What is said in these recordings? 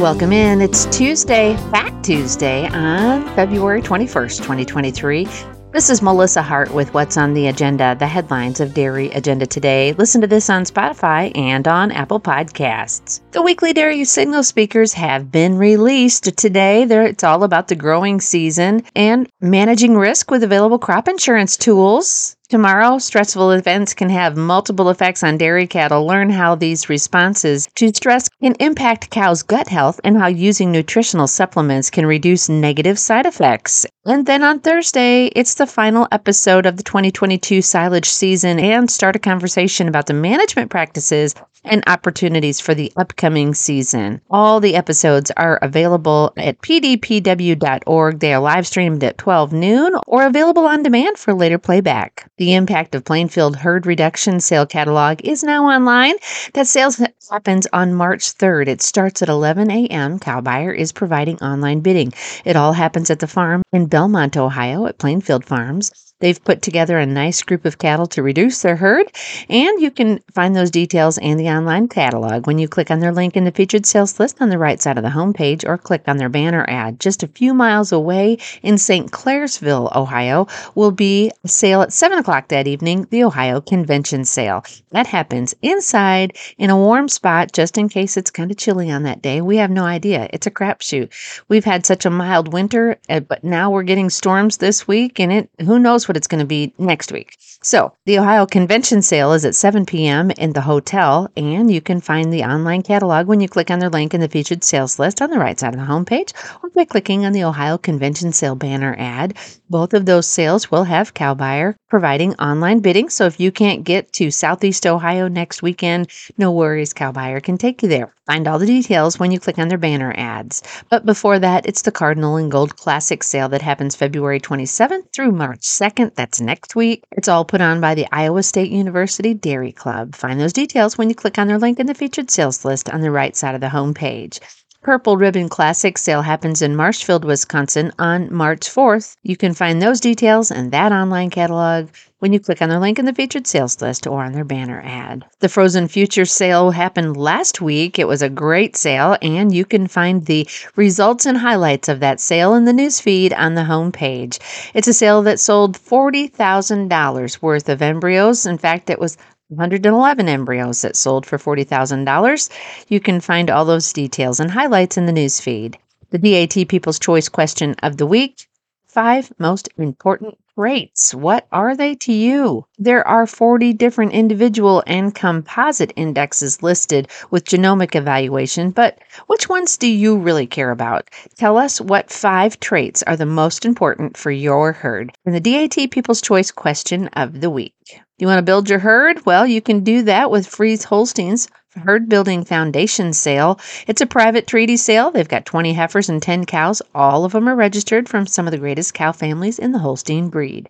Welcome in. It's Tuesday, Fat Tuesday on February 21st, 2023. This is Melissa Hart with What's on the Agenda, the headlines of Dairy Agenda Today. Listen to this on Spotify and on Apple Podcasts. The weekly dairy signal speakers have been released today. There, it's all about the growing season and managing risk with available crop insurance tools. Tomorrow, stressful events can have multiple effects on dairy cattle. Learn how these responses to stress can impact cows' gut health and how using nutritional supplements can reduce negative side effects. And then on Thursday, it's the final episode of the 2022 silage season and start a conversation about the management practices and opportunities for the upcoming season. All the episodes are available at pdpw.org. They are live streamed at 12 noon or available on demand for later playback. The impact of Plainfield herd reduction sale catalog is now online. That sales happens on March 3rd. It starts at 11 a.m. Cow Buyer is providing online bidding. It all happens at the farm in Belmont, Ohio at Plainfield Farms. They've put together a nice group of cattle to reduce their herd, and you can find those details and the online catalog when you click on their link in the featured sales list on the right side of the homepage or click on their banner ad. Just a few miles away in St. Clairsville, Ohio, will be a sale at 7 o'clock that evening, the Ohio Convention Sale. That happens inside in a warm spot just in case it's kind of chilly on that day. We have no idea. It's a crapshoot. We've had such a mild winter, eh, but now we're getting storms this week, and it who knows what it's going to be next week. So, the Ohio Convention Sale is at 7 p.m. in the hotel, and you can find the online catalog when you click on their link in the featured sales list on the right side of the homepage or by clicking on the Ohio Convention Sale banner ad. Both of those sales will have Cow Buyer providing online bidding. So, if you can't get to Southeast Ohio next weekend, no worries, Cow Buyer can take you there. Find all the details when you click on their banner ads. But before that, it's the Cardinal and Gold Classic sale that happens February 27th through March 2nd. That's next week. It's all put on by the Iowa State University Dairy Club. Find those details when you click on their link in the featured sales list on the right side of the homepage. Purple Ribbon Classic sale happens in Marshfield, Wisconsin on March 4th. You can find those details and that online catalog when you click on their link in the featured sales list or on their banner ad. The Frozen Future sale happened last week. It was a great sale, and you can find the results and highlights of that sale in the newsfeed on the homepage. It's a sale that sold $40,000 worth of embryos. In fact, it was 111 embryos that sold for $40,000. You can find all those details and highlights in the newsfeed. The DAT People's Choice question of the week five most important traits. What are they to you? There are 40 different individual and composite indexes listed with genomic evaluation, but which ones do you really care about? Tell us what five traits are the most important for your herd in the DAT People's Choice question of the week. You want to build your herd? Well, you can do that with Freeze Holsteins Herd Building Foundation sale. It's a private treaty sale. They've got 20 heifers and 10 cows. All of them are registered from some of the greatest cow families in the Holstein breed.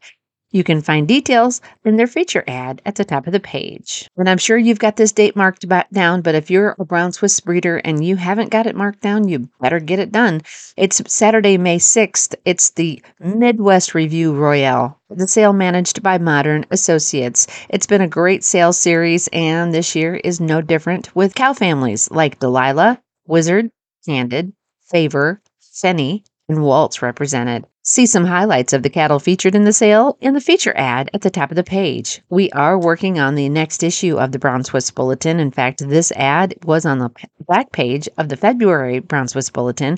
You can find details in their feature ad at the top of the page. And I'm sure you've got this date marked down, but if you're a brown Swiss breeder and you haven't got it marked down, you better get it done. It's Saturday, May 6th. It's the Midwest Review Royale, the sale managed by Modern Associates. It's been a great sales series, and this year is no different with cow families like Delilah, Wizard, Candid, Favor, Fenny, and Waltz represented. See some highlights of the cattle featured in the sale in the feature ad at the top of the page. We are working on the next issue of the Brown Swiss Bulletin. In fact, this ad was on the back page of the February Brown Swiss Bulletin.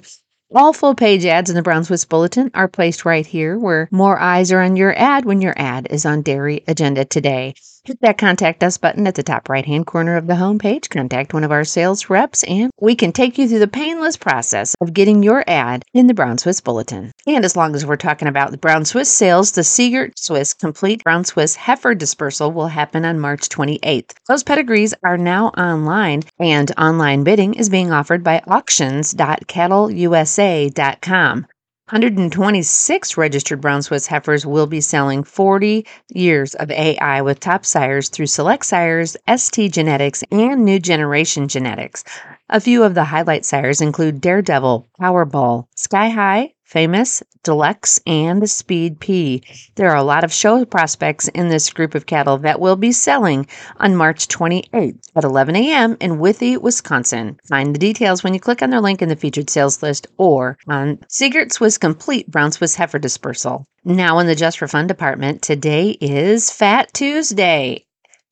All full page ads in the Brown Swiss Bulletin are placed right here where more eyes are on your ad when your ad is on Dairy Agenda today. Hit that contact us button at the top right hand corner of the homepage. Contact one of our sales reps, and we can take you through the painless process of getting your ad in the Brown Swiss Bulletin. And as long as we're talking about the Brown Swiss sales, the Siegert Swiss Complete Brown Swiss Heifer Dispersal will happen on March 28th. Those pedigrees are now online, and online bidding is being offered by auctions.cattleusa.com. 126 registered brown Swiss heifers will be selling 40 years of AI with top sires through Select Sires, ST Genetics, and New Generation Genetics. A few of the highlight sires include Daredevil, Powerball, Sky High, Famous, Deluxe, and Speed P. There are a lot of show prospects in this group of cattle that will be selling on March 28th at 11 a.m. in Withee, Wisconsin. Find the details when you click on their link in the featured sales list or on Seegert's Swiss Complete Brown Swiss Heifer Dispersal. Now, in the Just for Fun department, today is Fat Tuesday.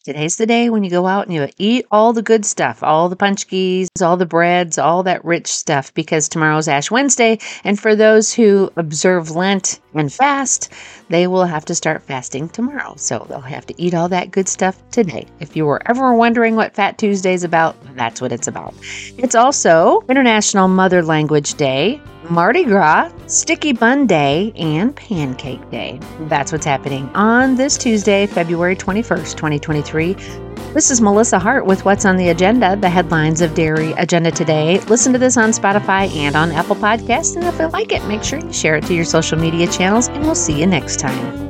Today's the day when you go out and you eat all the good stuff, all the paczkis, all the breads, all that rich stuff, because tomorrow's Ash Wednesday. And for those who observe Lent and fast, they will have to start fasting tomorrow. So they'll have to eat all that good stuff today. If you were ever wondering what Fat Tuesday is about, that's what it's about. It's also International Mother Language Day, Mardi Gras, Sticky Bun Day, and Pancake Day. That's what's happening on this Tuesday, February 21st, 2023. This is Melissa Hart with What's on the Agenda, the headlines of Dairy Agenda Today. Listen to this on Spotify and on Apple Podcasts. And if you like it, make sure you share it to your social media channels, and we'll see you next time.